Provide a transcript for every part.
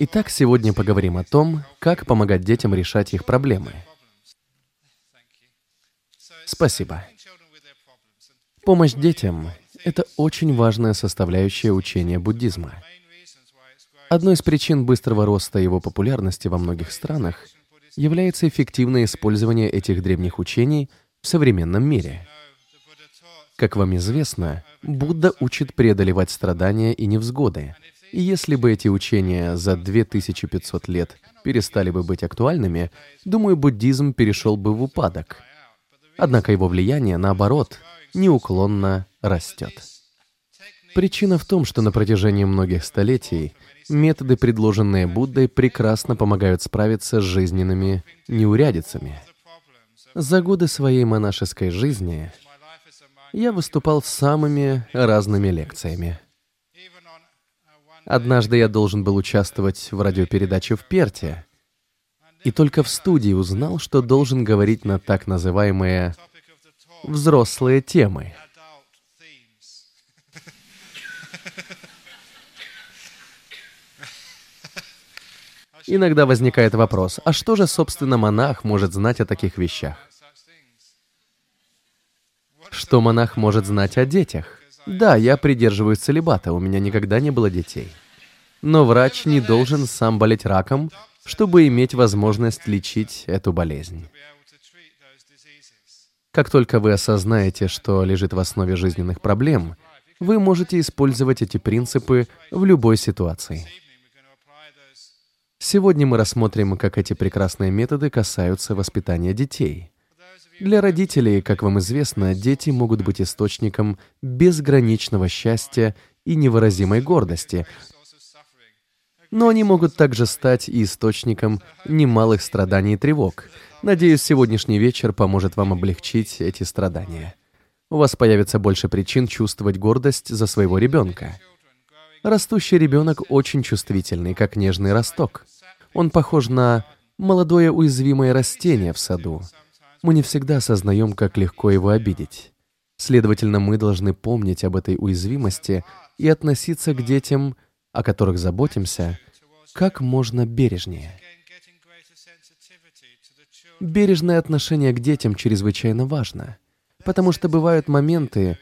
Итак, сегодня поговорим о том, как помогать детям решать их проблемы. Спасибо. Помощь детям — это очень важная составляющая учения буддизма. Одной из причин быстрого роста его популярности во многих странах является эффективное использование этих древних учений в современном мире. Как вам известно, Будда учит преодолевать страдания и невзгоды. И если бы эти учения за 2500 лет перестали бы быть актуальными, думаю, буддизм перешел бы в упадок. Однако его влияние, наоборот, неуклонно растет. Причина в том, что на протяжении многих столетий методы, предложенные Буддой, прекрасно помогают справиться с жизненными неурядицами. За годы своей монашеской жизни я выступал с самыми разными лекциями. Однажды я должен был участвовать в радиопередаче в Перте, и только в студии узнал, что должен говорить на так называемые взрослые темы. Иногда возникает вопрос, а что же, собственно, монах может знать о таких вещах? Что монах может знать о детях? Да, я придерживаюсь целебата, у меня никогда не было детей. Но врач не должен сам болеть раком, чтобы иметь возможность лечить эту болезнь. Как только вы осознаете, что лежит в основе жизненных проблем, вы можете использовать эти принципы в любой ситуации. Сегодня мы рассмотрим, как эти прекрасные методы касаются воспитания детей. Для родителей, как вам известно, дети могут быть источником безграничного счастья и невыразимой гордости, но они могут также стать и источником немалых страданий и тревог. Надеюсь, сегодняшний вечер поможет вам облегчить эти страдания. У вас появится больше причин чувствовать гордость за своего ребенка. Растущий ребенок очень чувствительный, как нежный росток. Он похож на молодое уязвимое растение в саду. Мы не всегда осознаем, как легко его обидеть. Следовательно, мы должны помнить об этой уязвимости и относиться к детям о которых заботимся, как можно бережнее. Бережное отношение к детям чрезвычайно важно, потому что бывают моменты,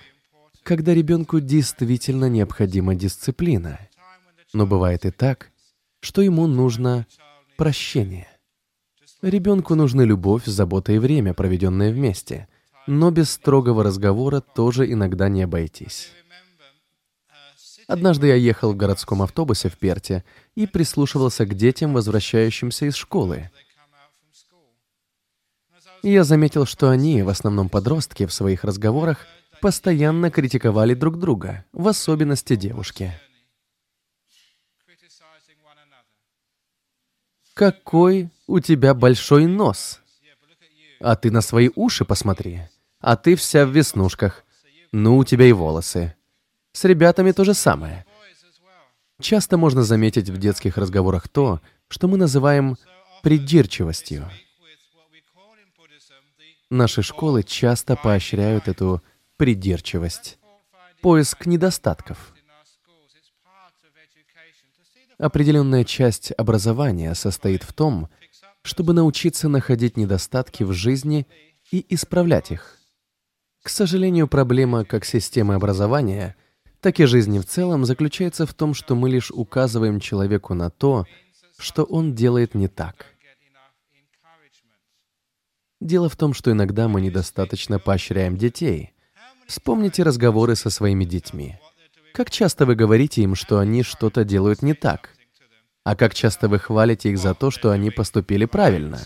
когда ребенку действительно необходима дисциплина. Но бывает и так, что ему нужно прощение. Ребенку нужны любовь, забота и время, проведенное вместе, но без строгого разговора тоже иногда не обойтись. Однажды я ехал в городском автобусе в Перте и прислушивался к детям, возвращающимся из школы. Я заметил, что они, в основном подростки, в своих разговорах постоянно критиковали друг друга, в особенности девушки. «Какой у тебя большой нос! А ты на свои уши посмотри! А ты вся в веснушках! Ну, у тебя и волосы! С ребятами то же самое. Часто можно заметить в детских разговорах то, что мы называем придирчивостью. Наши школы часто поощряют эту придирчивость, поиск недостатков. Определенная часть образования состоит в том, чтобы научиться находить недостатки в жизни и исправлять их. К сожалению, проблема как системы образования — так и жизни в целом заключается в том, что мы лишь указываем человеку на то, что он делает не так. Дело в том, что иногда мы недостаточно поощряем детей. Вспомните разговоры со своими детьми. Как часто вы говорите им, что они что-то делают не так? А как часто вы хвалите их за то, что они поступили правильно?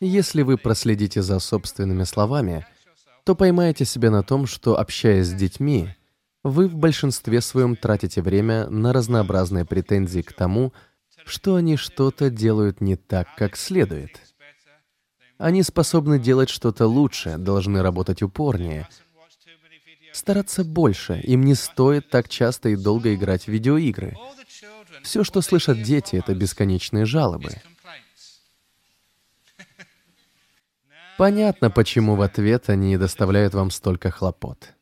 Если вы проследите за собственными словами — то поймаете себя на том, что, общаясь с детьми, вы в большинстве своем тратите время на разнообразные претензии к тому, что они что-то делают не так, как следует. Они способны делать что-то лучше, должны работать упорнее, стараться больше, им не стоит так часто и долго играть в видеоигры. Все, что слышат дети, это бесконечные жалобы. Понятно, почему в ответ они доставляют вам столько хлопот.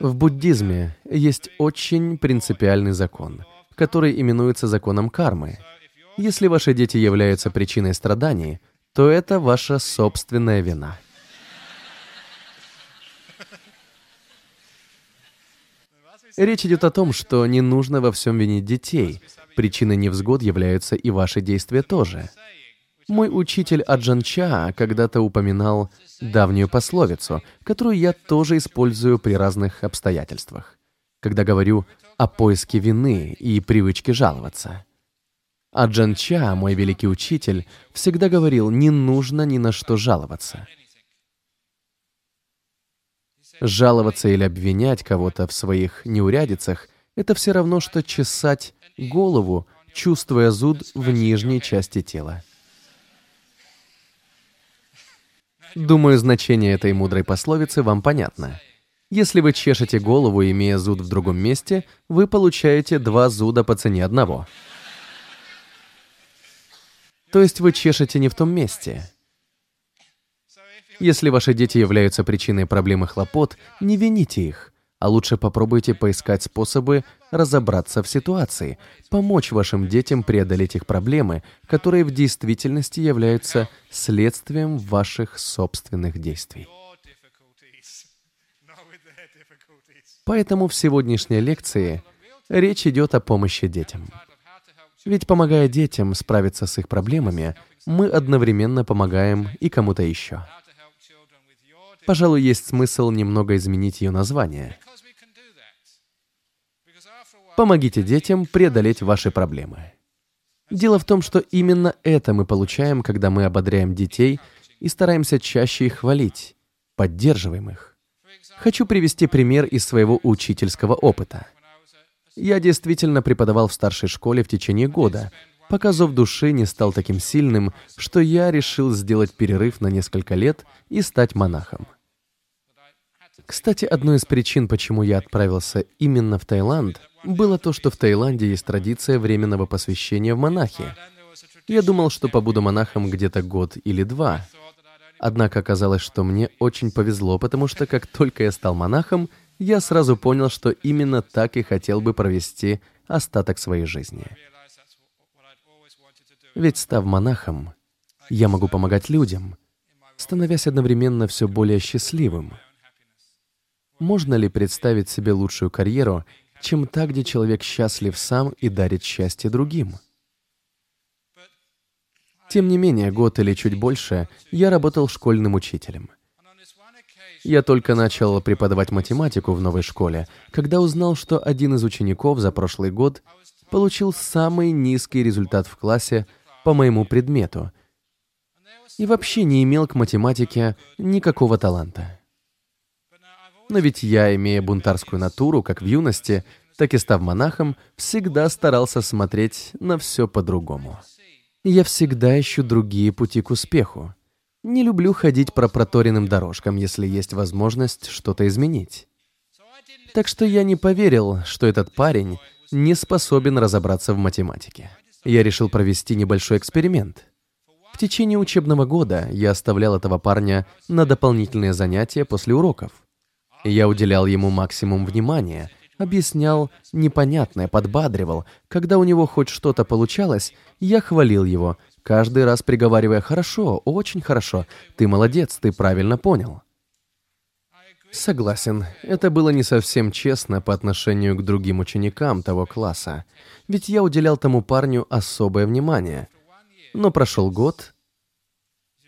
В буддизме есть очень принципиальный закон, который именуется законом кармы. Если ваши дети являются причиной страданий, то это ваша собственная вина. Речь идет о том, что не нужно во всем винить детей. Причиной невзгод являются и ваши действия тоже. Мой учитель Аджанча когда-то упоминал давнюю пословицу, которую я тоже использую при разных обстоятельствах, когда говорю о поиске вины и привычке жаловаться. Аджанча, мой великий учитель, всегда говорил, не нужно ни на что жаловаться. Жаловаться или обвинять кого-то в своих неурядицах — это все равно, что чесать голову, чувствуя зуд в нижней части тела. Думаю, значение этой мудрой пословицы вам понятно. Если вы чешете голову, имея зуд в другом месте, вы получаете два зуда по цене одного. То есть вы чешете не в том месте. Если ваши дети являются причиной проблем и хлопот, не вините их, а лучше попробуйте поискать способы разобраться в ситуации, помочь вашим детям преодолеть их проблемы, которые в действительности являются следствием ваших собственных действий. Поэтому в сегодняшней лекции речь идет о помощи детям. Ведь помогая детям справиться с их проблемами, мы одновременно помогаем и кому-то еще. Пожалуй, есть смысл немного изменить ее название. Помогите детям преодолеть ваши проблемы. Дело в том, что именно это мы получаем, когда мы ободряем детей и стараемся чаще их хвалить, поддерживаем их. Хочу привести пример из своего учительского опыта. Я действительно преподавал в старшей школе в течение года, пока зов души не стал таким сильным, что я решил сделать перерыв на несколько лет и стать монахом. Кстати, одной из причин, почему я отправился именно в Таиланд, было то, что в Таиланде есть традиция временного посвящения в монахи. Я думал, что побуду монахом где-то год или два. Однако оказалось, что мне очень повезло, потому что как только я стал монахом, я сразу понял, что именно так и хотел бы провести остаток своей жизни. Ведь став монахом, я могу помогать людям, становясь одновременно все более счастливым. Можно ли представить себе лучшую карьеру, чем та, где человек счастлив сам и дарит счастье другим? Тем не менее, год или чуть больше я работал школьным учителем. Я только начал преподавать математику в новой школе, когда узнал, что один из учеников за прошлый год получил самый низкий результат в классе по моему предмету и вообще не имел к математике никакого таланта. Но ведь я, имея бунтарскую натуру, как в юности, так и став монахом, всегда старался смотреть на все по-другому. Я всегда ищу другие пути к успеху. Не люблю ходить по проторенным дорожкам, если есть возможность что-то изменить. Так что я не поверил, что этот парень не способен разобраться в математике. Я решил провести небольшой эксперимент. В течение учебного года я оставлял этого парня на дополнительные занятия после уроков. Я уделял ему максимум внимания, объяснял непонятное, подбадривал. Когда у него хоть что-то получалось, я хвалил его, каждый раз приговаривая «хорошо, очень хорошо, ты молодец, ты правильно понял». Согласен, это было не совсем честно по отношению к другим ученикам того класса, ведь я уделял тому парню особое внимание. Но прошел год,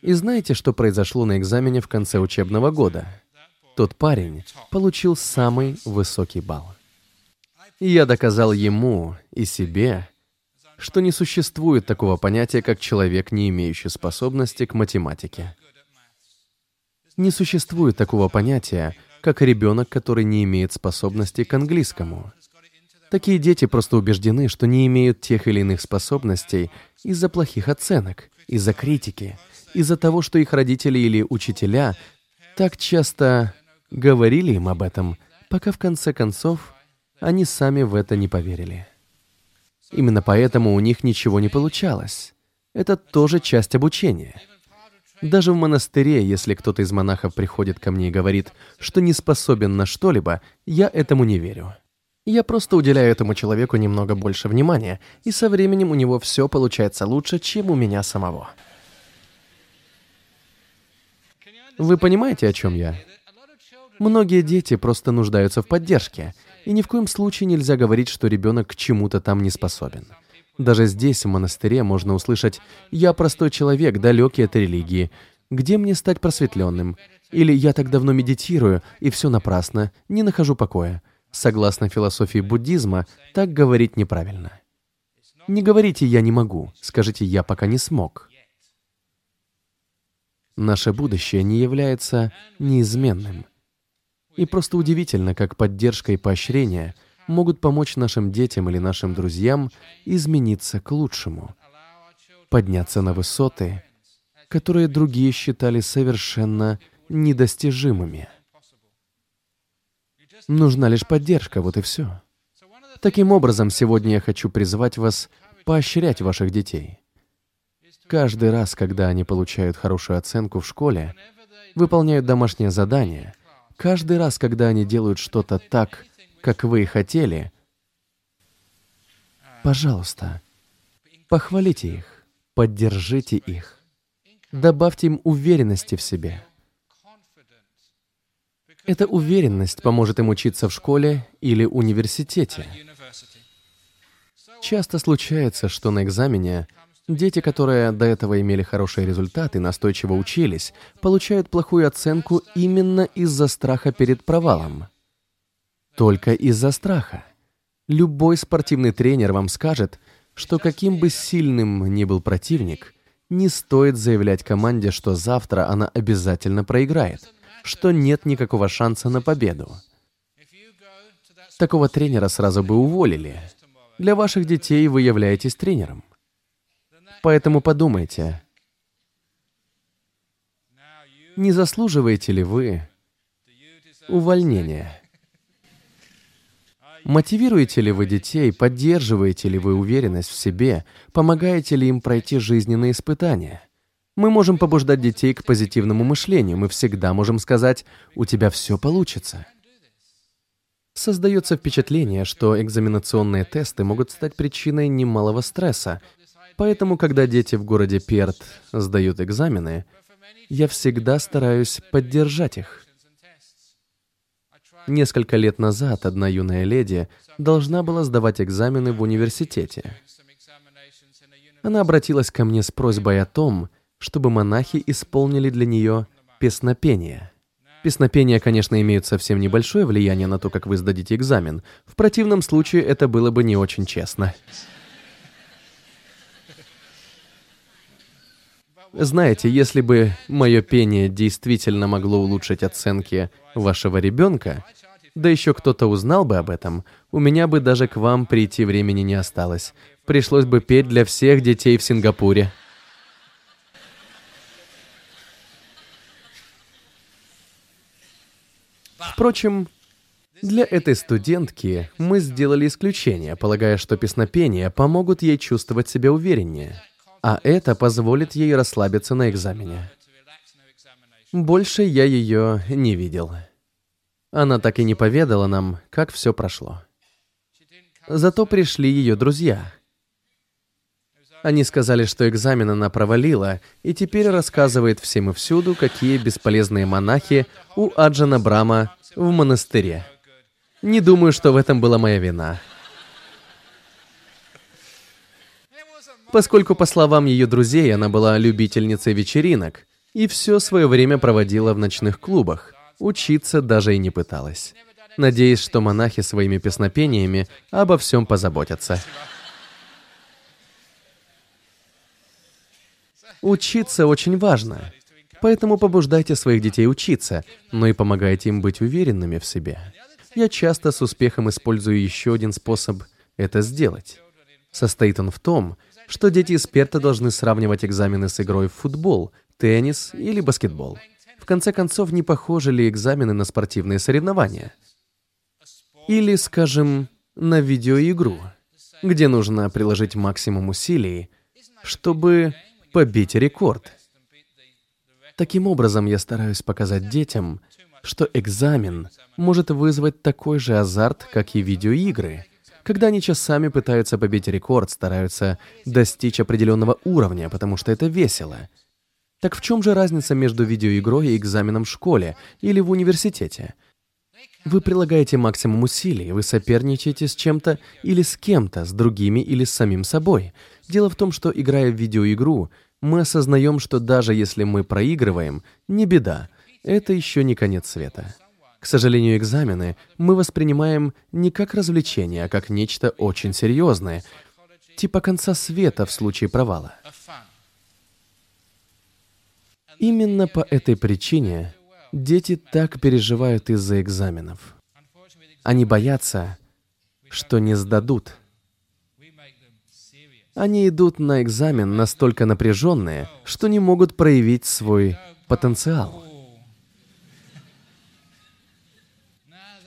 и знаете, что произошло на экзамене в конце учебного года? Тот парень получил самый высокий балл. Я доказал ему и себе, что не существует такого понятия, как человек, не имеющий способности к математике. Не существует такого понятия, как ребенок, который не имеет способности к английскому. Такие дети просто убеждены, что не имеют тех или иных способностей из-за плохих оценок, из-за критики, из-за того, что их родители или учителя так часто говорили им об этом, пока в конце концов они сами в это не поверили. Именно поэтому у них ничего не получалось. Это тоже часть обучения. Даже в монастыре, если кто-то из монахов приходит ко мне и говорит, что не способен на что-либо, я этому не верю. Я просто уделяю этому человеку немного больше внимания, и со временем у него все получается лучше, чем у меня самого. Вы понимаете, о чем я? Многие дети просто нуждаются в поддержке, и ни в коем случае нельзя говорить, что ребенок к чему-то там не способен. Даже здесь, в монастыре, можно услышать «я простой человек, далекий от религии. Где мне стать просветленным?» Или «я так давно медитирую, и все напрасно, не нахожу покоя». Согласно философии буддизма, так говорить неправильно. Не говорите «я не могу», скажите «я пока не смог». Наше будущее не является неизменным. И просто удивительно, как поддержка и поощрение – могут помочь нашим детям или нашим друзьям измениться к лучшему, подняться на высоты, которые другие считали совершенно недостижимыми. Нужна лишь поддержка, вот и все. Таким образом, сегодня я хочу призвать вас поощрять ваших детей. Каждый раз, когда они получают хорошую оценку в школе, выполняют домашнее задание, каждый раз, когда они делают что-то так, как вы и хотели, пожалуйста, похвалите их, поддержите их, добавьте им уверенности в себе. Эта уверенность поможет им учиться в школе или университете. Часто случается, что на экзамене дети, которые до этого имели хорошие результаты, настойчиво учились, получают плохую оценку именно из-за страха перед провалом только из-за страха. Любой спортивный тренер вам скажет, что каким бы сильным ни был противник, не стоит заявлять команде, что завтра она обязательно проиграет, что нет никакого шанса на победу. Такого тренера сразу бы уволили. Для ваших детей вы являетесь тренером. Поэтому подумайте, не заслуживаете ли вы увольнения? Мотивируете ли вы детей, поддерживаете ли вы уверенность в себе, помогаете ли им пройти жизненные испытания? Мы можем побуждать детей к позитивному мышлению, мы всегда можем сказать «у тебя все получится». Создается впечатление, что экзаменационные тесты могут стать причиной немалого стресса, поэтому, когда дети в городе Перт сдают экзамены, я всегда стараюсь поддержать их. Несколько лет назад одна юная леди должна была сдавать экзамены в университете. Она обратилась ко мне с просьбой о том, чтобы монахи исполнили для нее песнопение. Песнопения, конечно, имеют совсем небольшое влияние на то, как вы сдадите экзамен. В противном случае это было бы не очень честно. Знаете, если бы мое пение действительно могло улучшить оценки вашего ребенка, да еще кто-то узнал бы об этом, у меня бы даже к вам прийти времени не осталось. Пришлось бы петь для всех детей в Сингапуре. Впрочем, для этой студентки мы сделали исключение, полагая, что песнопения помогут ей чувствовать себя увереннее, а это позволит ей расслабиться на экзамене. Больше я ее не видел. Она так и не поведала нам, как все прошло. Зато пришли ее друзья. Они сказали, что экзамен она провалила, и теперь рассказывает всем и всюду, какие бесполезные монахи у Аджана Брама в монастыре. Не думаю, что в этом была моя вина. Поскольку, по словам ее друзей, она была любительницей вечеринок и все свое время проводила в ночных клубах, учиться даже и не пыталась, надеясь, что монахи своими песнопениями обо всем позаботятся. Учиться очень важно, поэтому побуждайте своих детей учиться, но и помогайте им быть уверенными в себе. Я часто с успехом использую еще один способ это сделать. Состоит он в том, что дети из Перта должны сравнивать экзамены с игрой в футбол, теннис или баскетбол. В конце концов, не похожи ли экзамены на спортивные соревнования? Или, скажем, на видеоигру, где нужно приложить максимум усилий, чтобы побить рекорд. Таким образом, я стараюсь показать детям, что экзамен может вызвать такой же азарт, как и видеоигры, когда они часами пытаются побить рекорд, стараются достичь определенного уровня, потому что это весело. Так в чем же разница между видеоигрой и экзаменом в школе или в университете? Вы прилагаете максимум усилий, вы соперничаете с чем-то или с кем-то, с другими или с самим собой. Дело в том, что, играя в видеоигру, мы осознаем, что даже если мы проигрываем, не беда, это еще не конец света. К сожалению, экзамены мы воспринимаем не как развлечение, а как нечто очень серьезное, типа конца света в случае провала. Именно по этой причине дети так переживают из-за экзаменов. Они боятся, что не сдадут. Они идут на экзамен настолько напряженные, что не могут проявить свой потенциал.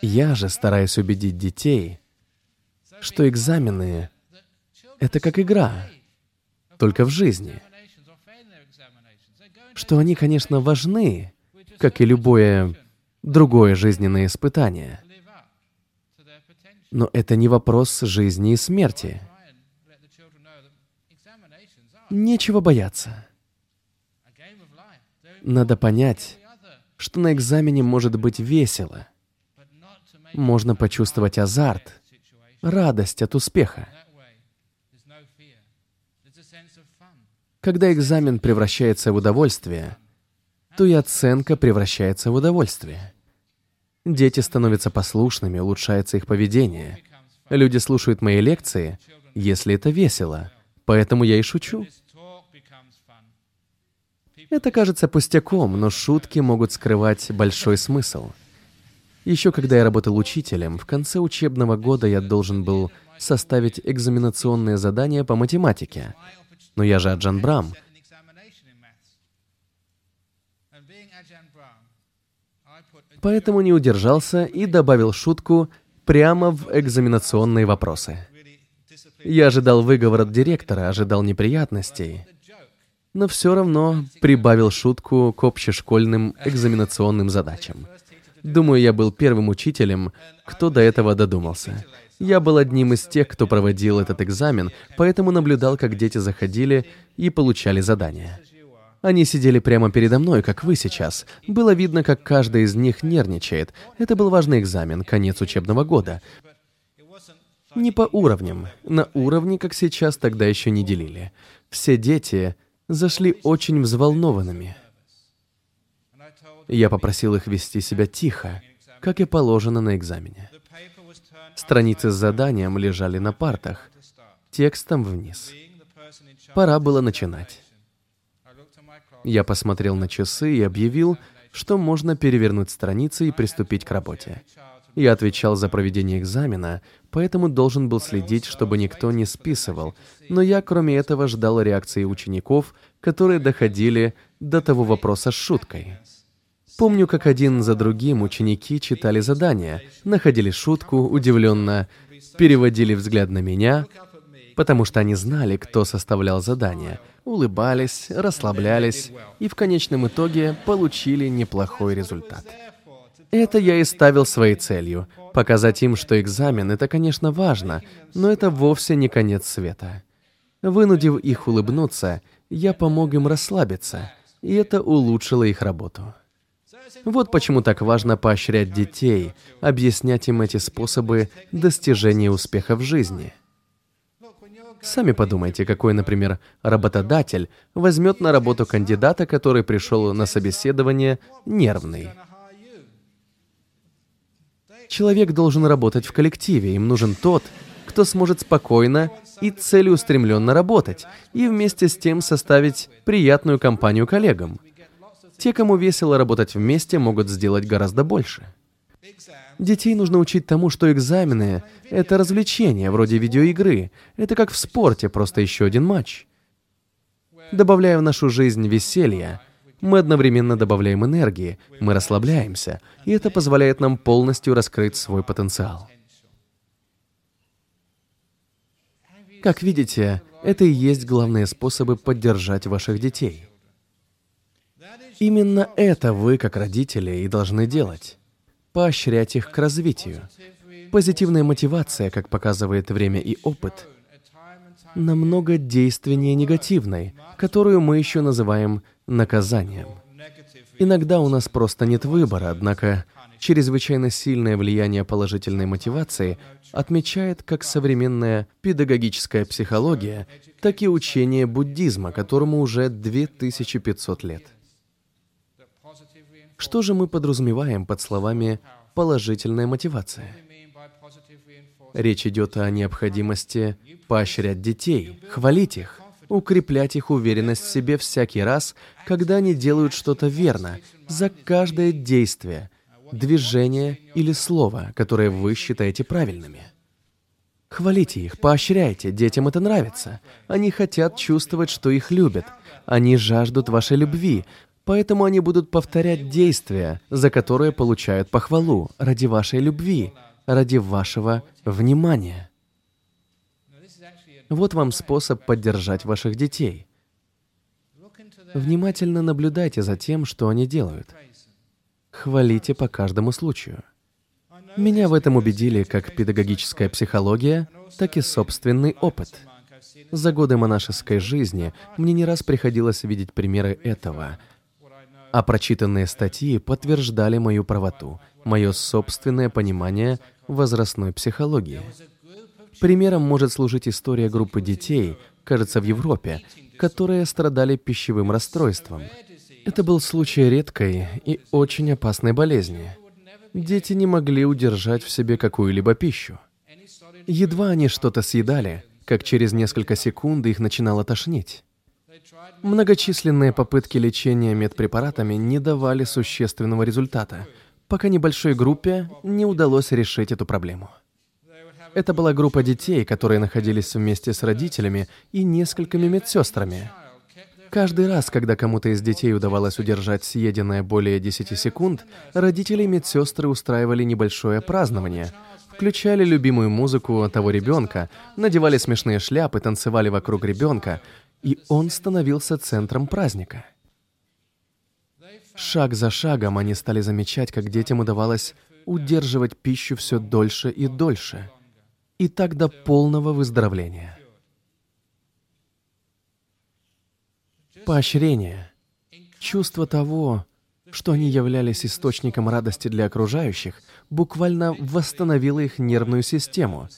Я же стараюсь убедить детей, что экзамены — это как игра, только в жизни. Что они, конечно, важны, как и любое другое жизненное испытание. Но это не вопрос жизни и смерти. Нечего бояться. Надо понять, что на экзамене может быть весело — можно почувствовать азарт, радость от успеха. Когда экзамен превращается в удовольствие, то и оценка превращается в удовольствие. Дети становятся послушными, улучшается их поведение. Люди слушают мои лекции, если это весело, поэтому я и шучу. Это кажется пустяком, но шутки могут скрывать большой смысл — еще когда я работал учителем, в конце учебного года я должен был составить экзаменационное задание по математике. Но я же Аджан Брам. Поэтому не удержался и добавил шутку прямо в экзаменационные вопросы. Я ожидал выговора от директора, ожидал неприятностей, но все равно прибавил шутку к общешкольным экзаменационным задачам. Думаю, я был первым учителем, кто до этого додумался. Я был одним из тех, кто проводил этот экзамен, поэтому наблюдал, как дети заходили и получали задания. Они сидели прямо передо мной, как вы сейчас. Было видно, как каждый из них нервничает. Это был важный экзамен, конец учебного года. Не по уровням. На уровне, как сейчас, тогда еще не делили. Все дети зашли очень взволнованными. Я попросил их вести себя тихо, как и положено на экзамене. Страницы с заданием лежали на партах, текстом вниз. Пора было начинать. Я посмотрел на часы и объявил, что можно перевернуть страницы и приступить к работе. Я отвечал за проведение экзамена, поэтому должен был следить, чтобы никто не списывал, но я, кроме этого, ждал реакции учеников, которые доходили до того вопроса с шуткой. Помню, как один за другим ученики читали задания, находили шутку, удивленно переводили взгляд на меня, потому что они знали, кто составлял задания, улыбались, расслаблялись и в конечном итоге получили неплохой результат. Это я и ставил своей целью — показать им, что экзамен — это, конечно, важно, но это вовсе не конец света. Вынудив их улыбнуться, я помог им расслабиться, и это улучшило их работу. Вот почему так важно поощрять детей, объяснять им эти способы достижения успеха в жизни. Сами подумайте, какой, например, работодатель возьмет на работу кандидата, который пришел на собеседование нервный. Человек должен работать в коллективе, им нужен тот, кто сможет спокойно и целеустремленно работать, и вместе с тем составить приятную компанию коллегам. Те, кому весело работать вместе, могут сделать гораздо больше. Детей нужно учить тому, что экзамены — это развлечение, вроде видеоигры. Это как в спорте, просто еще один матч. Добавляя в нашу жизнь веселье, мы одновременно добавляем энергии, мы расслабляемся, и это позволяет нам полностью раскрыть свой потенциал. Как видите, это и есть главные способы поддержать ваших детей. Именно это вы, как родители, и должны делать. Поощрять их к развитию. Позитивная мотивация, как показывает время и опыт, намного действеннее негативной, которую мы еще называем наказанием. Иногда у нас просто нет выбора, однако чрезвычайно сильное влияние положительной мотивации отмечает как современная педагогическая психология, так и учение буддизма, которому уже 2500 лет. Что же мы подразумеваем под словами «положительная мотивация»? Речь идет о необходимости поощрять детей, хвалить их, укреплять их уверенность в себе всякий раз, когда они делают что-то верно, за каждое действие, движение или слово, которое вы считаете правильными. Хвалите их, поощряйте, детям это нравится. Они хотят чувствовать, что их любят. Они жаждут вашей любви, поэтому они будут повторять действия, за которые получают похвалу, ради вашей любви, ради вашего внимания. Вот вам способ поддержать ваших детей. Внимательно наблюдайте за тем, что они делают. Хвалите по каждому случаю. Меня в этом убедили как педагогическая психология, так и собственный опыт. За годы монашеской жизни мне не раз приходилось видеть примеры этого, а прочитанные статьи подтверждали мою правоту, мое собственное понимание возрастной психологии. Примером может служить история группы детей, кажется, в Европе, которые страдали пищевым расстройством. Это был случай редкой и очень опасной болезни. Дети не могли удержать в себе какую-либо пищу. Едва они что-то съедали, как через несколько секунд их начинало тошнить. Многочисленные попытки лечения медпрепаратами не давали существенного результата, пока небольшой группе не удалось решить эту проблему. Это была группа детей, которые находились вместе с родителями и несколькими медсестрами. Каждый раз, когда кому-то из детей удавалось удержать съеденное более 10 секунд, родители и медсестры устраивали небольшое празднование, включали любимую музыку того ребенка, надевали смешные шляпы, танцевали вокруг ребенка, и он становился центром праздника. Шаг за шагом они стали замечать, как детям удавалось удерживать пищу все дольше и дольше – и так до полного выздоровления. Поощрение, чувство того, что они являлись источником радости для окружающих, буквально восстановило их нервную систему,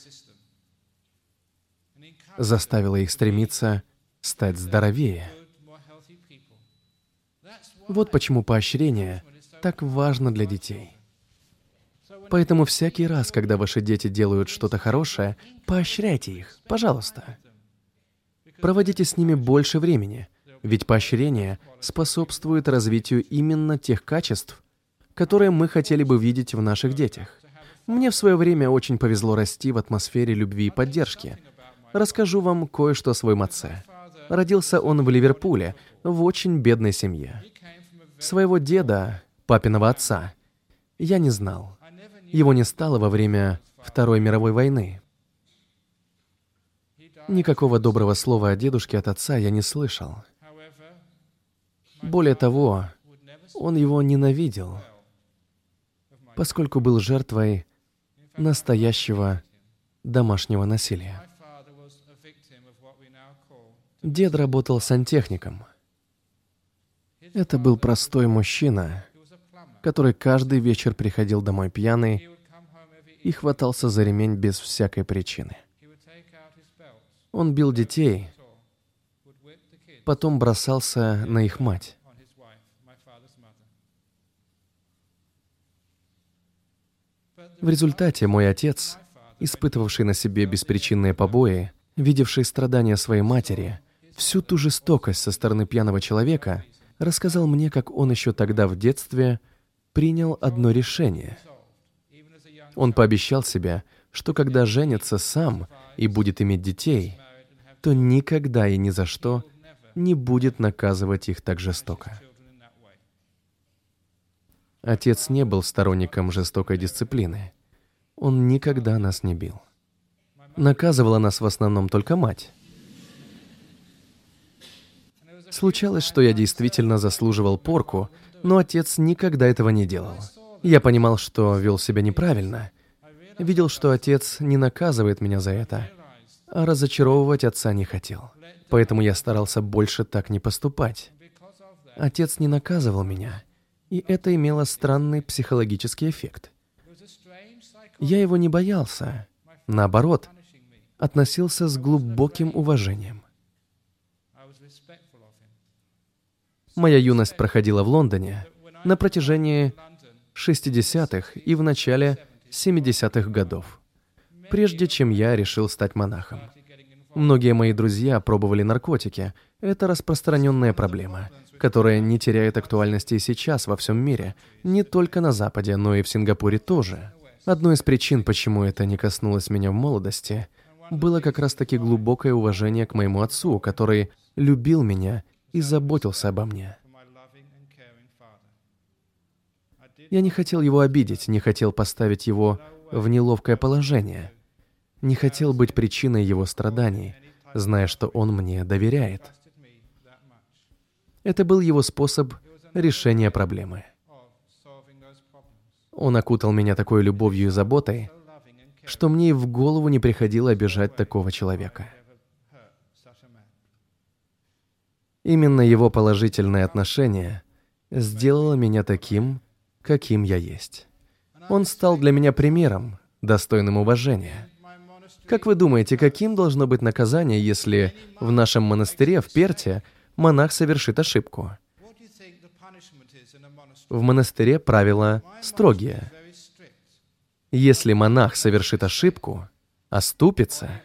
заставило их стремиться стать здоровее. Вот почему поощрение так важно для детей. Поэтому всякий раз, когда ваши дети делают что-то хорошее, поощряйте их, пожалуйста. Проводите с ними больше времени, ведь поощрение способствует развитию именно тех качеств, которые мы хотели бы видеть в наших детях. Мне в свое время очень повезло расти в атмосфере любви и поддержки. Расскажу вам кое-что о своем отце. Родился он в Ливерпуле, в очень бедной семье. Своего деда, папиного отца, я не знал. Его не стало во время Второй мировой войны. Никакого доброго слова о дедушке от отца я не слышал. Более того, он его ненавидел, поскольку был жертвой настоящего домашнего насилия. Дед работал сантехником. Это был простой мужчина, который каждый вечер приходил домой пьяный и хватался за ремень без всякой причины. Он бил детей, потом бросался на их мать. В результате мой отец, испытывавший на себе беспричинные побои, видевший страдания своей матери, всю ту жестокость со стороны пьяного человека, рассказал мне, как он еще тогда в детстве принял одно решение. Он пообещал себе, что когда женится сам и будет иметь детей, то никогда и ни за что не будет наказывать их так жестоко. Отец не был сторонником жестокой дисциплины. Он никогда нас не бил. Наказывала нас в основном только мать. Случалось, что я действительно заслуживал порку, но отец никогда этого не делал. Я понимал, что вел себя неправильно. Видел, что отец не наказывает меня за это, а разочаровывать отца не хотел. Поэтому я старался больше так не поступать. Отец не наказывал меня, и это имело странный психологический эффект. Я его не боялся. Наоборот, относился с глубоким уважением. Моя юность проходила в Лондоне на протяжении 60-х и в начале 70-х годов, прежде чем я решил стать монахом. Многие мои друзья пробовали наркотики. Это распространенная проблема, которая не теряет актуальности и сейчас во всем мире, не только на Западе, но и в Сингапуре тоже. Одной из причин, почему это не коснулось меня в молодости, было как раз-таки глубокое уважение к моему отцу, который любил меня и заботился обо мне. Я не хотел его обидеть, не хотел поставить его в неловкое положение, не хотел быть причиной его страданий, зная, что он мне доверяет. Это был его способ решения проблемы. Он окутал меня такой любовью и заботой, что мне и в голову не приходило обижать такого человека. Именно его положительное отношение сделало меня таким, каким я есть. Он стал для меня примером, достойным уважения. Как вы думаете, каким должно быть наказание, если в нашем монастыре в Перте монах совершит ошибку? В монастыре правила строгие. Если монах совершит ошибку, оступится...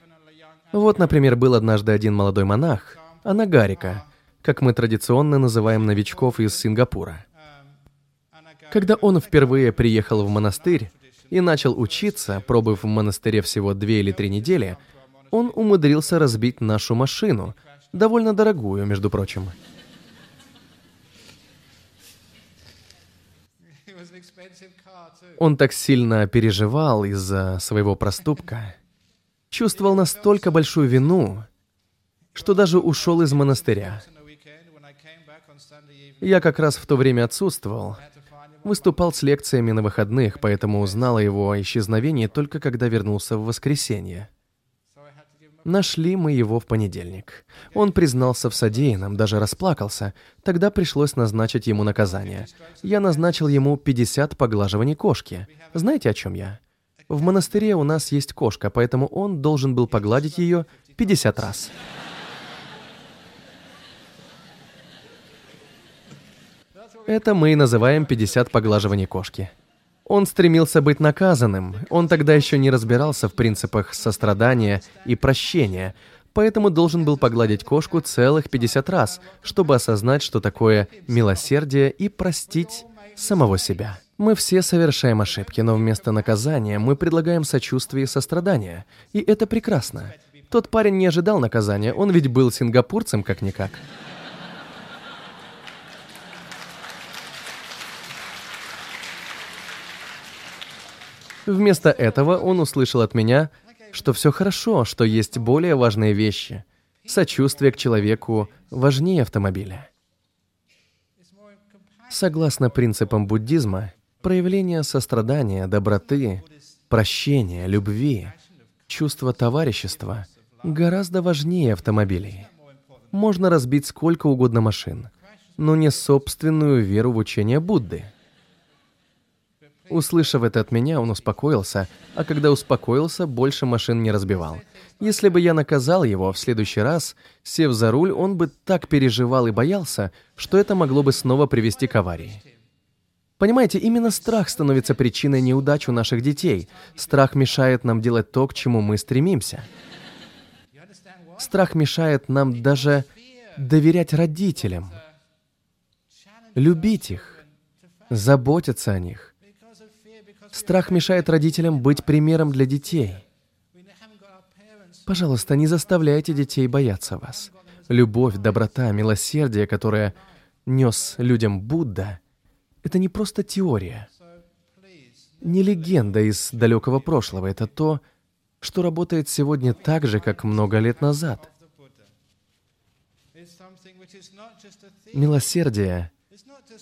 Вот, например, был однажды один молодой монах, Анагарика, как мы традиционно называем новичков из Сингапура. Когда он впервые приехал в монастырь и начал учиться, пробыв в монастыре всего две или три недели, он умудрился разбить нашу машину, довольно дорогую, между прочим. Он так сильно переживал из-за своего проступка, чувствовал настолько большую вину, что даже ушел из монастыря. Я как раз в то время отсутствовал. Выступал с лекциями на выходных, поэтому узнал о его исчезновении только когда вернулся в воскресенье. Нашли мы его в понедельник. Он признался в содеянном, даже расплакался. Тогда пришлось назначить ему наказание. Я назначил ему 50 поглаживаний кошки. Знаете, о чем я? В монастыре у нас есть кошка, поэтому он должен был погладить ее 50 раз. Это мы и называем 50 поглаживаний кошки. Он стремился быть наказанным, он тогда еще не разбирался в принципах сострадания и прощения, поэтому должен был погладить кошку целых 50 раз, чтобы осознать, что такое милосердие и простить самого себя. Мы все совершаем ошибки, но вместо наказания мы предлагаем сочувствие и сострадание, и это прекрасно. Тот парень не ожидал наказания, он ведь был сингапурцем как-никак. Вместо этого он услышал от меня, что все хорошо, что есть более важные вещи. Сочувствие к человеку важнее автомобиля. Согласно принципам буддизма, проявление сострадания, доброты, прощения, любви, чувства товарищества гораздо важнее автомобилей. Можно разбить сколько угодно машин, но не собственную веру в учение Будды – Услышав это от меня, он успокоился, а когда успокоился, больше машин не разбивал. Если бы я наказал его в следующий раз, сев за руль, он бы так переживал и боялся, что это могло бы снова привести к аварии. Понимаете, именно страх становится причиной неудач у наших детей. Страх мешает нам делать то, к чему мы стремимся. Страх мешает нам даже доверять родителям, любить их, заботиться о них. Страх мешает родителям быть примером для детей. Пожалуйста, не заставляйте детей бояться вас. Любовь, доброта, милосердие, которое нес людям Будда, это не просто теория, не легенда из далекого прошлого. Это то, что работает сегодня так же, как много лет назад. Милосердие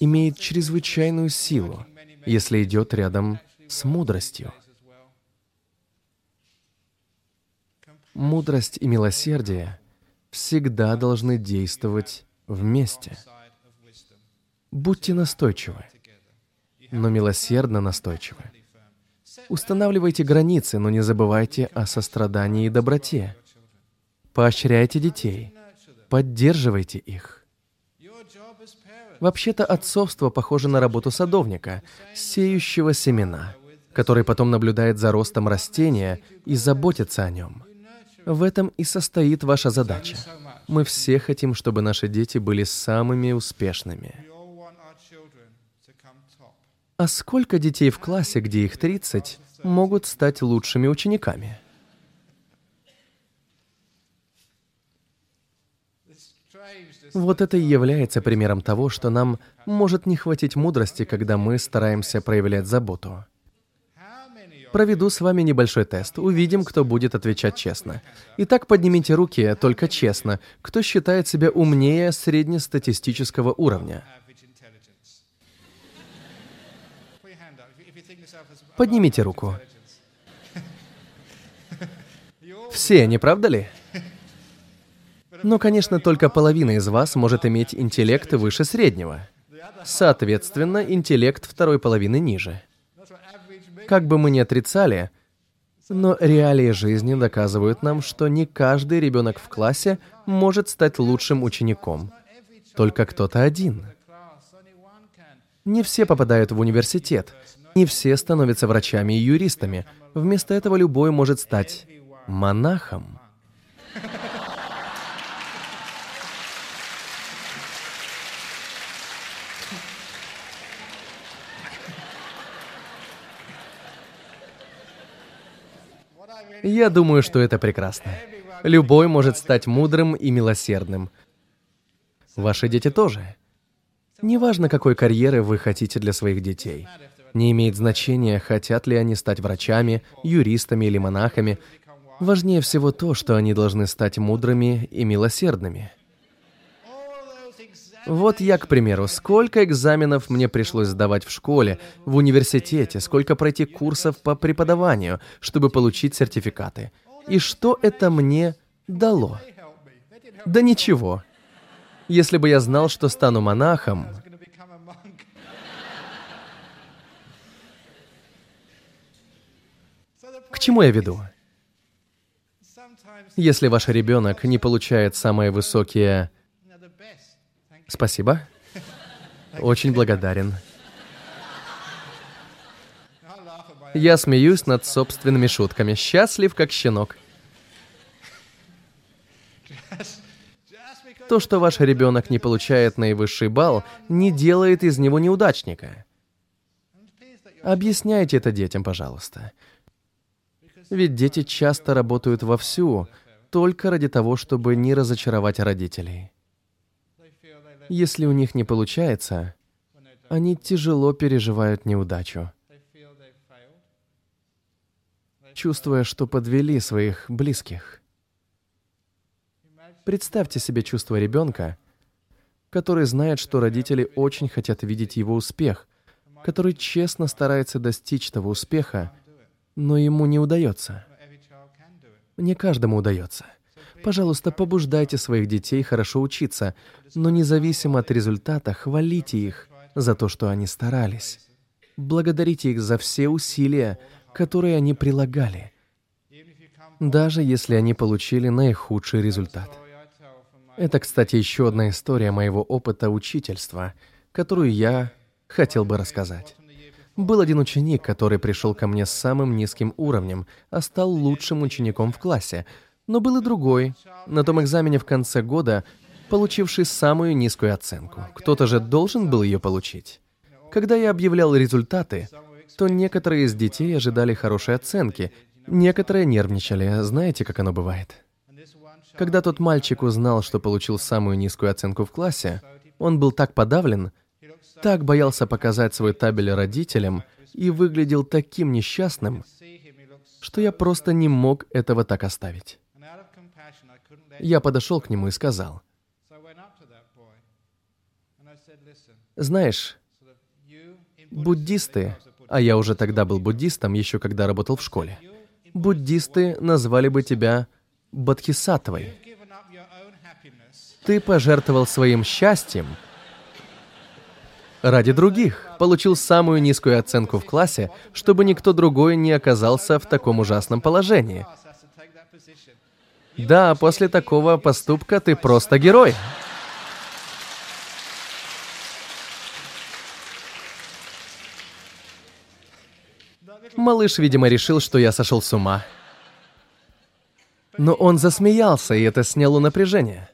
имеет чрезвычайную силу, если идет рядом с мудростью. Мудрость и милосердие всегда должны действовать вместе. Будьте настойчивы, но милосердно настойчивы. Устанавливайте границы, но не забывайте о сострадании и доброте. Поощряйте детей, поддерживайте их. Вообще-то отцовство похоже на работу садовника, сеющего семена, который потом наблюдает за ростом растения и заботится о нем. В этом и состоит ваша задача. Мы все хотим, чтобы наши дети были самыми успешными. А сколько детей в классе, где их 30, могут стать лучшими учениками? Вот это и является примером того, что нам может не хватить мудрости, когда мы стараемся проявлять заботу. Проведу с вами небольшой тест. Увидим, кто будет отвечать честно. Итак, поднимите руки, только честно. Кто считает себя умнее среднестатистического уровня? Поднимите руку. Все, не правда ли? Но, конечно, только половина из вас может иметь интеллект выше среднего. Соответственно, интеллект второй половины ниже. Как бы мы ни отрицали, но реалии жизни доказывают нам, что не каждый ребенок в классе может стать лучшим учеником. Только кто-то один. Не все попадают в университет, не все становятся врачами и юристами. Вместо этого любой может стать монахом. Я думаю, что это прекрасно. Любой может стать мудрым и милосердным. Ваши дети тоже. Неважно, какой карьеры вы хотите для своих детей. Не имеет значения, хотят ли они стать врачами, юристами или монахами. Важнее всего то, что они должны стать мудрыми и милосердными. Вот я, к примеру, сколько экзаменов мне пришлось сдавать в школе, в университете, сколько пройти курсов по преподаванию, чтобы получить сертификаты. И что это мне дало? Да ничего. Если бы я знал, что стану монахом... К чему я веду? Если ваш ребенок не получает самые высокие Спасибо. Очень благодарен. Я смеюсь над собственными шутками. Счастлив, как щенок. То, что ваш ребенок не получает наивысший балл, не делает из него неудачника. Объясняйте это детям, пожалуйста. Ведь дети часто работают вовсю, только ради того, чтобы не разочаровать родителей. Если у них не получается, они тяжело переживают неудачу, чувствуя, что подвели своих близких. Представьте себе чувство ребенка, который знает, что родители очень хотят видеть его успех, который честно старается достичь того успеха, но ему не удается. Не каждому удается. Пожалуйста, побуждайте своих детей хорошо учиться, но независимо от результата, хвалите их за то, что они старались. Благодарите их за все усилия, которые они прилагали, даже если они получили наихудший результат. Это, кстати, еще одна история моего опыта учительства, которую я хотел бы рассказать. Был один ученик, который пришел ко мне с самым низким уровнем, а стал лучшим учеником в классе, но был и другой, на том экзамене в конце года, получивший самую низкую оценку. Кто-то же должен был ее получить. Когда я объявлял результаты, то некоторые из детей ожидали хорошей оценки, некоторые нервничали, знаете, как оно бывает. Когда тот мальчик узнал, что получил самую низкую оценку в классе, он был так подавлен, так боялся показать свой табель родителям и выглядел таким несчастным, что я просто не мог этого так оставить. Я подошел к нему и сказал, Знаешь, буддисты, а я уже тогда был буддистом, еще когда работал в школе, буддисты назвали бы тебя бодхисаттвой. Ты пожертвовал своим счастьем ради других, получил самую низкую оценку в классе, чтобы никто другой не оказался в таком ужасном положении. Да, после такого поступка ты просто герой. Малыш, видимо, решил, что я сошел с ума. Но он засмеялся, и это сняло напряжение.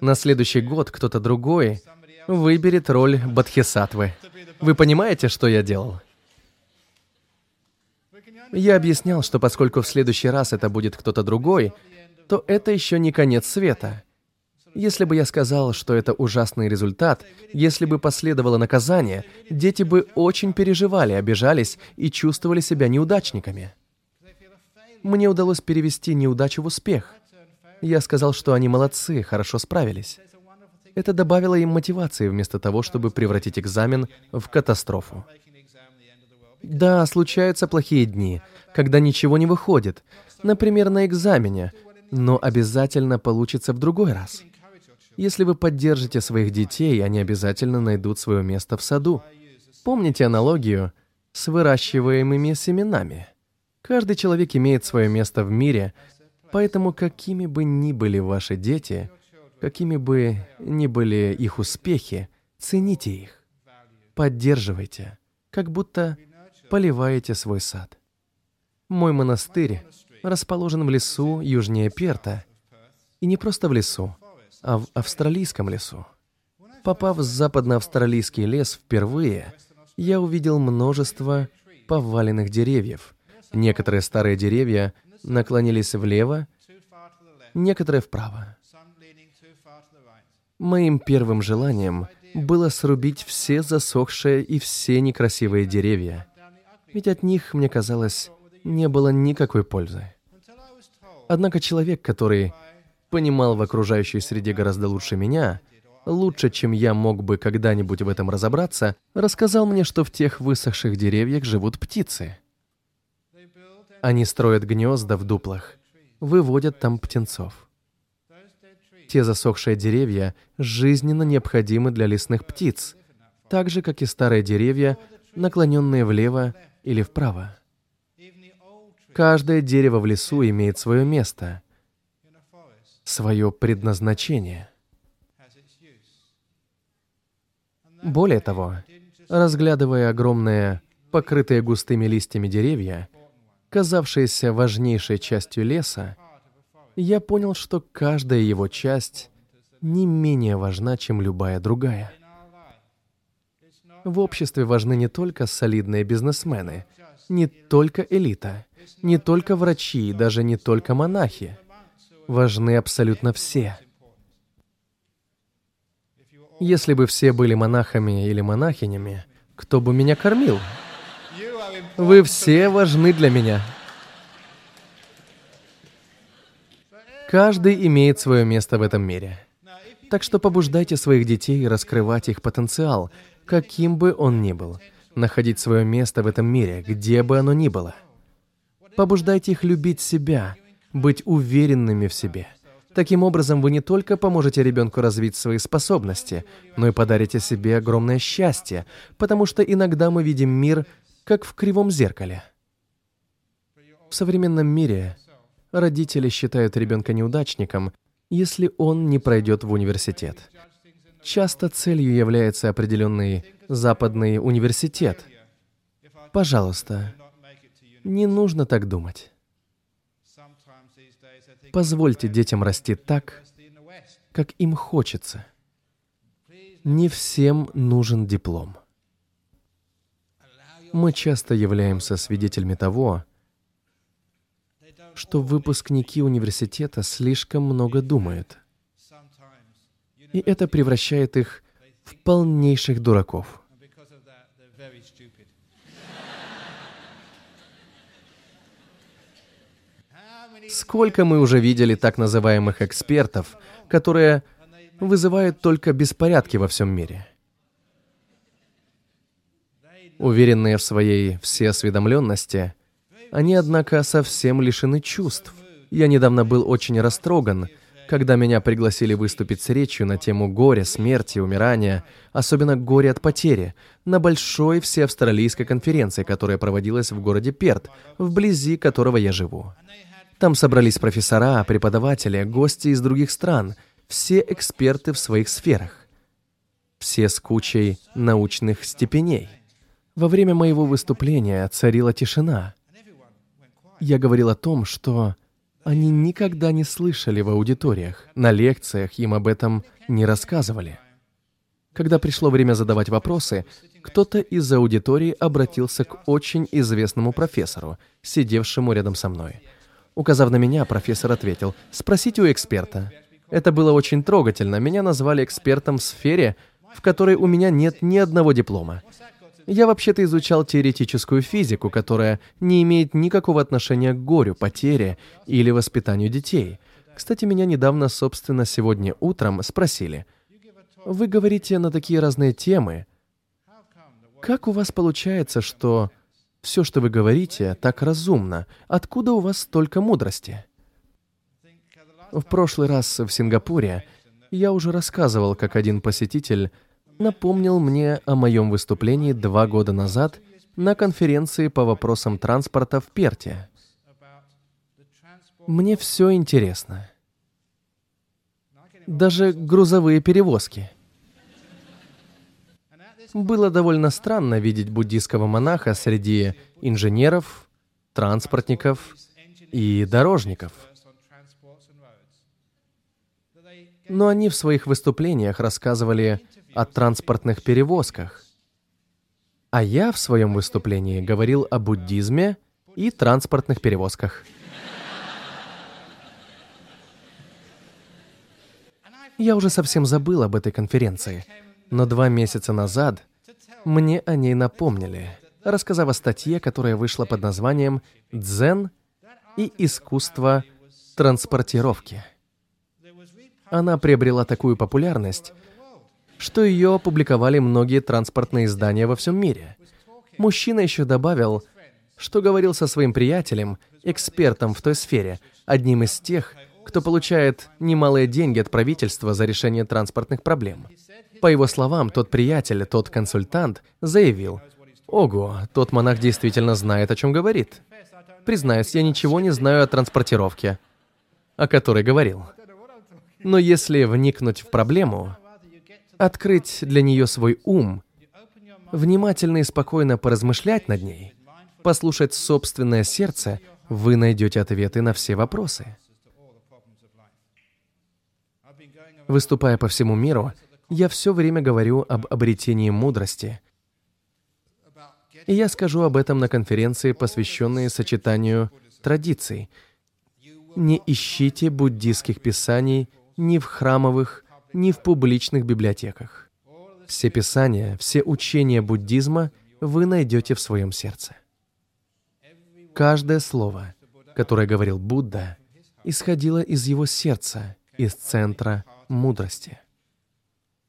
На следующий год кто-то другой выберет роль Бадхисатвы. Вы понимаете, что я делал? Я объяснял, что поскольку в следующий раз это будет кто-то другой, то это еще не конец света. Если бы я сказал, что это ужасный результат, если бы последовало наказание, дети бы очень переживали, обижались и чувствовали себя неудачниками. Мне удалось перевести неудачу в успех. Я сказал, что они молодцы, хорошо справились. Это добавило им мотивации вместо того, чтобы превратить экзамен в катастрофу. Да, случаются плохие дни, когда ничего не выходит, например, на экзамене, но обязательно получится в другой раз. Если вы поддержите своих детей, они обязательно найдут свое место в саду. Помните аналогию с выращиваемыми семенами? Каждый человек имеет свое место в мире, поэтому какими бы ни были ваши дети, какими бы ни были их успехи, цените их, поддерживайте, как будто поливаете свой сад. Мой монастырь расположен в лесу южнее Перта, и не просто в лесу, а в австралийском лесу. Попав в западно-австралийский лес впервые, я увидел множество поваленных деревьев. Некоторые старые деревья наклонились влево, некоторые вправо. Моим первым желанием было срубить все засохшие и все некрасивые деревья, ведь от них, мне казалось, не было никакой пользы. Однако человек, который понимал в окружающей среде гораздо лучше меня, лучше, чем я мог бы когда-нибудь в этом разобраться, рассказал мне, что в тех высохших деревьях живут птицы. Они строят гнезда в дуплах, выводят там птенцов. Те засохшие деревья жизненно необходимы для лесных птиц, так же, как и старые деревья, наклоненные влево или вправо. Каждое дерево в лесу имеет свое место — свое предназначение. Более того, разглядывая огромные, покрытые густыми листьями деревья, казавшиеся важнейшей частью леса, я понял, что каждая его часть не менее важна, чем любая другая. В обществе важны не только солидные бизнесмены, не только элита, не только врачи, даже не только монахи важны абсолютно все. Если бы все были монахами или монахинями, кто бы меня кормил? Вы все важны для меня. Каждый имеет свое место в этом мире. Так что побуждайте своих детей раскрывать их потенциал, каким бы он ни был, находить свое место в этом мире, где бы оно ни было. Побуждайте их любить себя, быть уверенными в себе. Таким образом, вы не только поможете ребенку развить свои способности, но и подарите себе огромное счастье, потому что иногда мы видим мир как в кривом зеркале. В современном мире родители считают ребенка неудачником, если он не пройдет в университет. Часто целью является определенный западный университет. Пожалуйста, не нужно так думать. Позвольте детям расти так, как им хочется. Не всем нужен диплом. Мы часто являемся свидетелями того, что выпускники университета слишком много думают. И это превращает их в полнейших дураков. Сколько мы уже видели так называемых экспертов, которые вызывают только беспорядки во всем мире. Уверенные в своей всеосведомленности, они, однако, совсем лишены чувств. Я недавно был очень растроган, когда меня пригласили выступить с речью на тему горя, смерти, умирания, особенно горе от потери, на большой всеавстралийской конференции, которая проводилась в городе Перт, вблизи которого я живу. Там собрались профессора, преподаватели, гости из других стран, все эксперты в своих сферах, все с кучей научных степеней. Во время моего выступления царила тишина. Я говорил о том, что они никогда не слышали в аудиториях, на лекциях им об этом не рассказывали. Когда пришло время задавать вопросы, кто-то из аудитории обратился к очень известному профессору, сидевшему рядом со мной. Указав на меня, профессор ответил, «Спросите у эксперта». Это было очень трогательно. Меня назвали экспертом в сфере, в которой у меня нет ни одного диплома. Я вообще-то изучал теоретическую физику, которая не имеет никакого отношения к горю, потере или воспитанию детей. Кстати, меня недавно, собственно, сегодня утром спросили, «Вы говорите на такие разные темы. Как у вас получается, что все, что вы говорите, так разумно? Откуда у вас столько мудрости?» В прошлый раз в Сингапуре я уже рассказывал, как один посетитель напомнил мне о моем выступлении два года назад на конференции по вопросам транспорта в Перте. Мне все интересно. Даже грузовые перевозки. Было довольно странно видеть буддийского монаха среди инженеров, транспортников и дорожников. Но они в своих выступлениях рассказывали о транспортных перевозках. А я в своем выступлении говорил о буддизме и транспортных перевозках. Я уже совсем забыл об этой конференции, но два месяца назад мне о ней напомнили, рассказав о статье, которая вышла под названием «Дзен и искусство транспортировки». Она приобрела такую популярность, что ее опубликовали многие транспортные издания во всем мире. Мужчина еще добавил, что говорил со своим приятелем, экспертом в той сфере, одним из тех, кто получает немалые деньги от правительства за решение транспортных проблем. По его словам, тот приятель, тот консультант заявил, «Ого, тот монах действительно знает, о чем говорит. Признаюсь, я ничего не знаю о транспортировке, о которой говорил. Но если вникнуть в проблему, открыть для нее свой ум, внимательно и спокойно поразмышлять над ней, послушать собственное сердце, вы найдете ответы на все вопросы. Выступая по всему миру, я все время говорю об обретении мудрости. И я скажу об этом на конференции, посвященной сочетанию традиций. Не ищите буддийских писаний ни в храмовых, ни в публичных библиотеках. Все писания, все учения буддизма вы найдете в своем сердце. Каждое слово, которое говорил Будда, исходило из его сердца, из центра мудрости.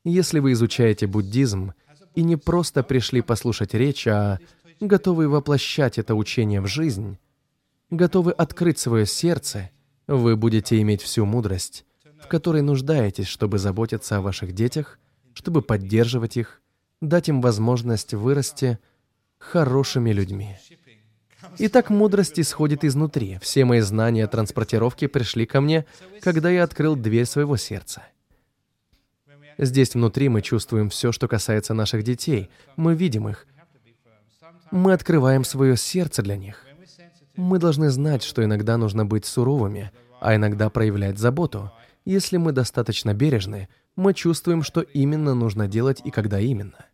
Если вы изучаете буддизм и не просто пришли послушать речь, а готовы воплощать это учение в жизнь, готовы открыть свое сердце, вы будете иметь всю мудрость, в которой нуждаетесь, чтобы заботиться о ваших детях, чтобы поддерживать их, дать им возможность вырасти хорошими людьми. Итак, мудрость исходит изнутри. Все мои знания о транспортировке пришли ко мне, когда я открыл дверь своего сердца. Здесь внутри мы чувствуем все, что касается наших детей. Мы видим их. Мы открываем свое сердце для них. Мы должны знать, что иногда нужно быть суровыми, а иногда проявлять заботу. Если мы достаточно бережны, мы чувствуем, что именно нужно делать и когда именно.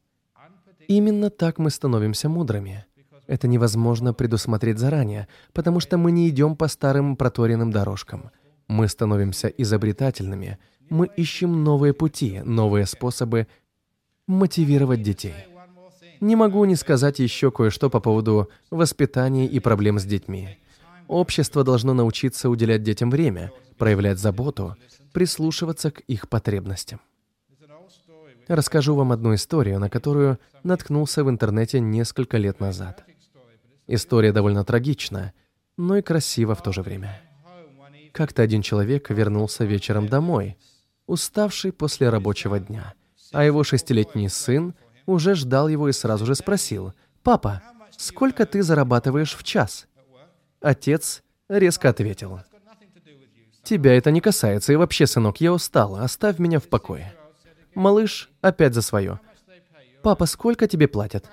Именно так мы становимся мудрыми. Это невозможно предусмотреть заранее, потому что мы не идем по старым проторенным дорожкам. Мы становимся изобретательными, мы ищем новые пути, новые способы мотивировать детей. Не могу не сказать еще кое-что по поводу воспитания и проблем с детьми. Общество должно научиться уделять детям время, проявлять заботу, прислушиваться к их потребностям. Расскажу вам одну историю, на которую наткнулся в интернете несколько лет назад. История довольно трагична, но и красива в то же время. Как-то один человек вернулся вечером домой, уставший после рабочего дня, а его шестилетний сын уже ждал его и сразу же спросил, «Папа, сколько ты зарабатываешь в час?» Отец резко ответил, «Тебя это не касается, и вообще, сынок, я устал, оставь меня в покое». Малыш опять за свое. «Папа, сколько тебе платят?»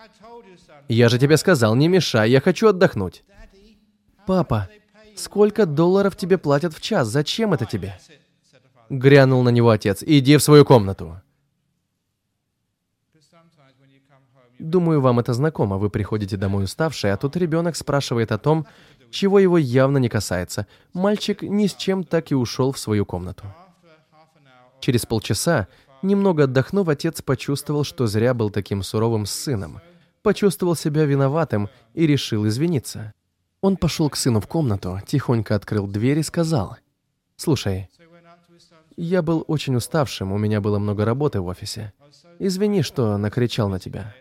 «Я же тебе сказал, не мешай, я хочу отдохнуть». «Папа, сколько долларов тебе платят в час? Зачем это тебе?» Грянул на него отец. «Иди в свою комнату». Думаю, вам это знакомо. Вы приходите домой уставшие, а тут ребенок спрашивает о том, чего его явно не касается. Мальчик ни с чем так и ушел в свою комнату. Через полчаса, немного отдохнув, отец почувствовал, что зря был таким суровым с сыном. Почувствовал себя виноватым и решил извиниться. Он пошел к сыну в комнату, тихонько открыл дверь и сказал, «Слушай, я был очень уставшим, у меня было много работы в офисе. Извини, что накричал на тебя.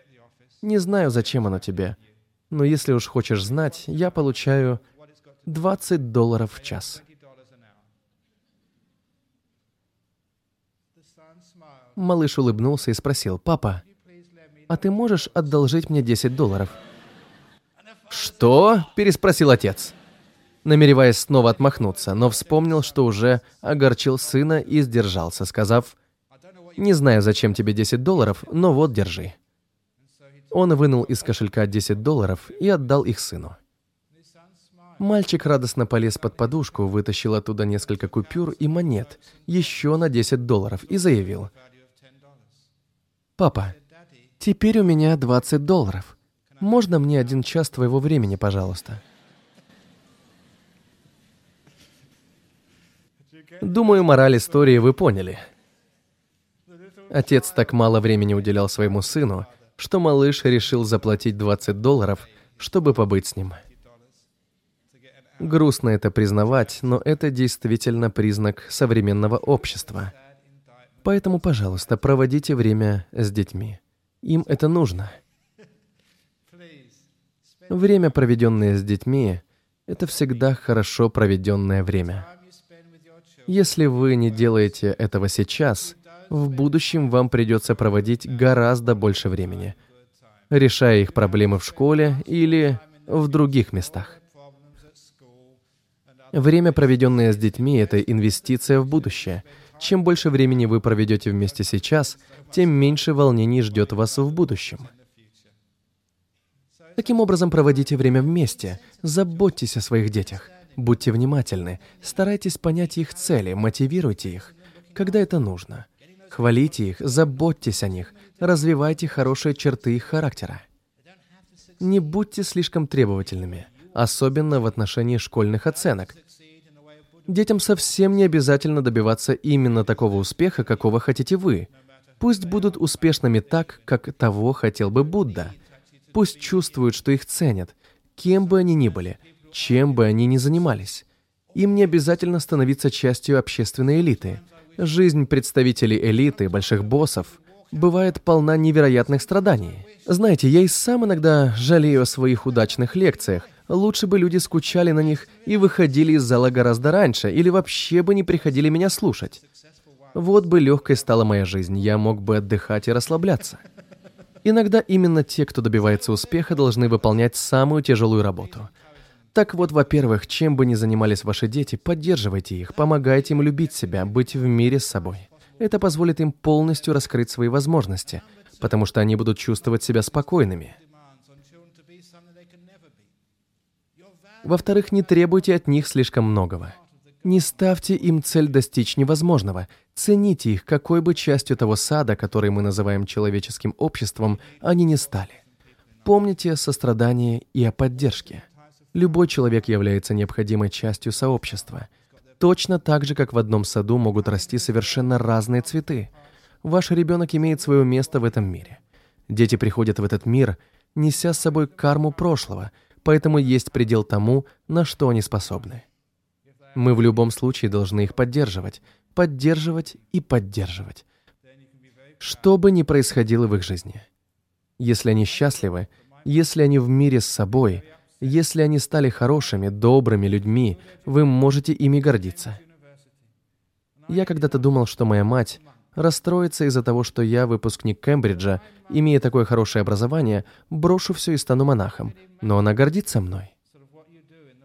Не знаю, зачем оно тебе, но если уж хочешь знать, я получаю 20 долларов в час. Малыш улыбнулся и спросил, «Папа, а ты можешь одолжить мне 10 долларов?» «Что?» – переспросил отец, намереваясь снова отмахнуться, но вспомнил, что уже огорчил сына и сдержался, сказав, «Не знаю, зачем тебе 10 долларов, но вот, держи». Он вынул из кошелька 10 долларов и отдал их сыну. Мальчик радостно полез под подушку, вытащил оттуда несколько купюр и монет, еще на 10 долларов, и заявил. «Папа, теперь у меня 20 долларов. Можно мне один час твоего времени, пожалуйста?» Думаю, мораль истории вы поняли. Отец так мало времени уделял своему сыну, что малыш решил заплатить 20 долларов, чтобы побыть с ним. Грустно это признавать, но это действительно признак современного общества. Поэтому, пожалуйста, проводите время с детьми. Им это нужно. Время, проведенное с детьми, это всегда хорошо проведенное время. Если вы не делаете этого сейчас, в будущем вам придется проводить гораздо больше времени, решая их проблемы в школе или в других местах. Время, проведенное с детьми, это инвестиция в будущее. Чем больше времени вы проведете вместе сейчас, тем меньше волнений ждет вас в будущем. Таким образом, проводите время вместе, заботьтесь о своих детях, будьте внимательны, старайтесь понять их цели, мотивируйте их, когда это нужно – Хвалите их, заботьтесь о них, развивайте хорошие черты их характера. Не будьте слишком требовательными, особенно в отношении школьных оценок. Детям совсем не обязательно добиваться именно такого успеха, какого хотите вы. Пусть будут успешными так, как того хотел бы Будда. Пусть чувствуют, что их ценят, кем бы они ни были, чем бы они ни занимались. Им не обязательно становиться частью общественной элиты – Жизнь представителей элиты, больших боссов, бывает полна невероятных страданий. Знаете, я и сам иногда жалею о своих удачных лекциях. Лучше бы люди скучали на них и выходили из зала гораздо раньше, или вообще бы не приходили меня слушать. Вот бы легкой стала моя жизнь, я мог бы отдыхать и расслабляться. Иногда именно те, кто добивается успеха, должны выполнять самую тяжелую работу – так вот, во-первых, чем бы ни занимались ваши дети, поддерживайте их, помогайте им любить себя, быть в мире с собой. Это позволит им полностью раскрыть свои возможности, потому что они будут чувствовать себя спокойными. Во-вторых, не требуйте от них слишком многого. Не ставьте им цель достичь невозможного. Цените их, какой бы частью того сада, который мы называем человеческим обществом, они не стали. Помните о сострадании и о поддержке. Любой человек является необходимой частью сообщества. Точно так же, как в одном саду могут расти совершенно разные цветы. Ваш ребенок имеет свое место в этом мире. Дети приходят в этот мир, неся с собой карму прошлого, поэтому есть предел тому, на что они способны. Мы в любом случае должны их поддерживать, поддерживать и поддерживать. что бы ни происходило в их жизни. Если они счастливы, если они в мире с собой, если они стали хорошими, добрыми людьми, вы можете ими гордиться. Я когда-то думал, что моя мать расстроится из-за того, что я, выпускник Кембриджа, имея такое хорошее образование, брошу все и стану монахом. Но она гордится мной.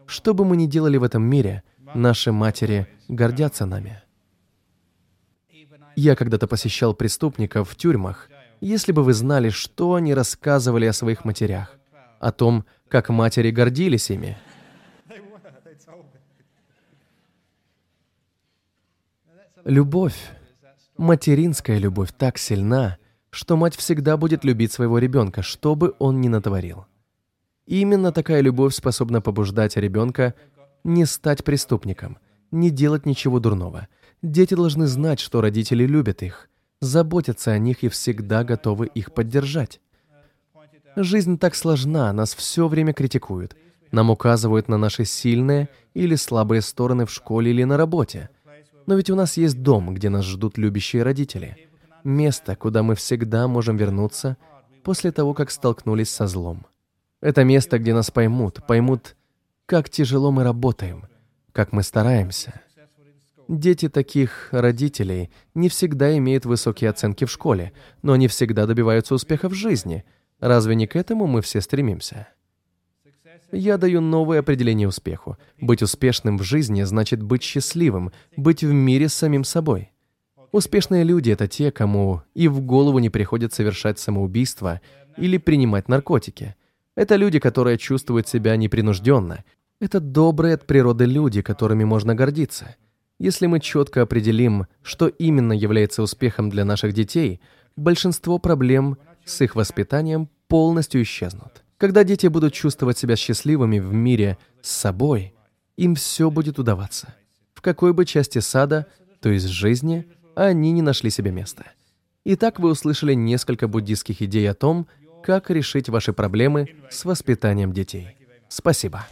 Что бы мы ни делали в этом мире, наши матери гордятся нами. Я когда-то посещал преступников в тюрьмах. Если бы вы знали, что они рассказывали о своих матерях, о том, как матери гордились ими. Любовь, материнская любовь так сильна, что мать всегда будет любить своего ребенка, что бы он ни натворил. именно такая любовь способна побуждать ребенка не стать преступником, не делать ничего дурного. Дети должны знать, что родители любят их, заботятся о них и всегда готовы их поддержать. Жизнь так сложна, нас все время критикуют. Нам указывают на наши сильные или слабые стороны в школе или на работе – но ведь у нас есть дом, где нас ждут любящие родители. Место, куда мы всегда можем вернуться после того, как столкнулись со злом. Это место, где нас поймут, поймут, как тяжело мы работаем, как мы стараемся. Дети таких родителей не всегда имеют высокие оценки в школе, но они всегда добиваются успеха в жизни. Разве не к этому мы все стремимся? Я даю новое определение успеху. Быть успешным в жизни значит быть счастливым, быть в мире с самим собой. Успешные люди — это те, кому и в голову не приходит совершать самоубийство или принимать наркотики. Это люди, которые чувствуют себя непринужденно. Это добрые от природы люди, которыми можно гордиться. Если мы четко определим, что именно является успехом для наших детей, большинство проблем с их воспитанием полностью исчезнут. Когда дети будут чувствовать себя счастливыми в мире с собой, им все будет удаваться. В какой бы части сада, то есть жизни, они не нашли себе места. Итак, вы услышали несколько буддийских идей о том, как решить ваши проблемы с воспитанием детей. Спасибо.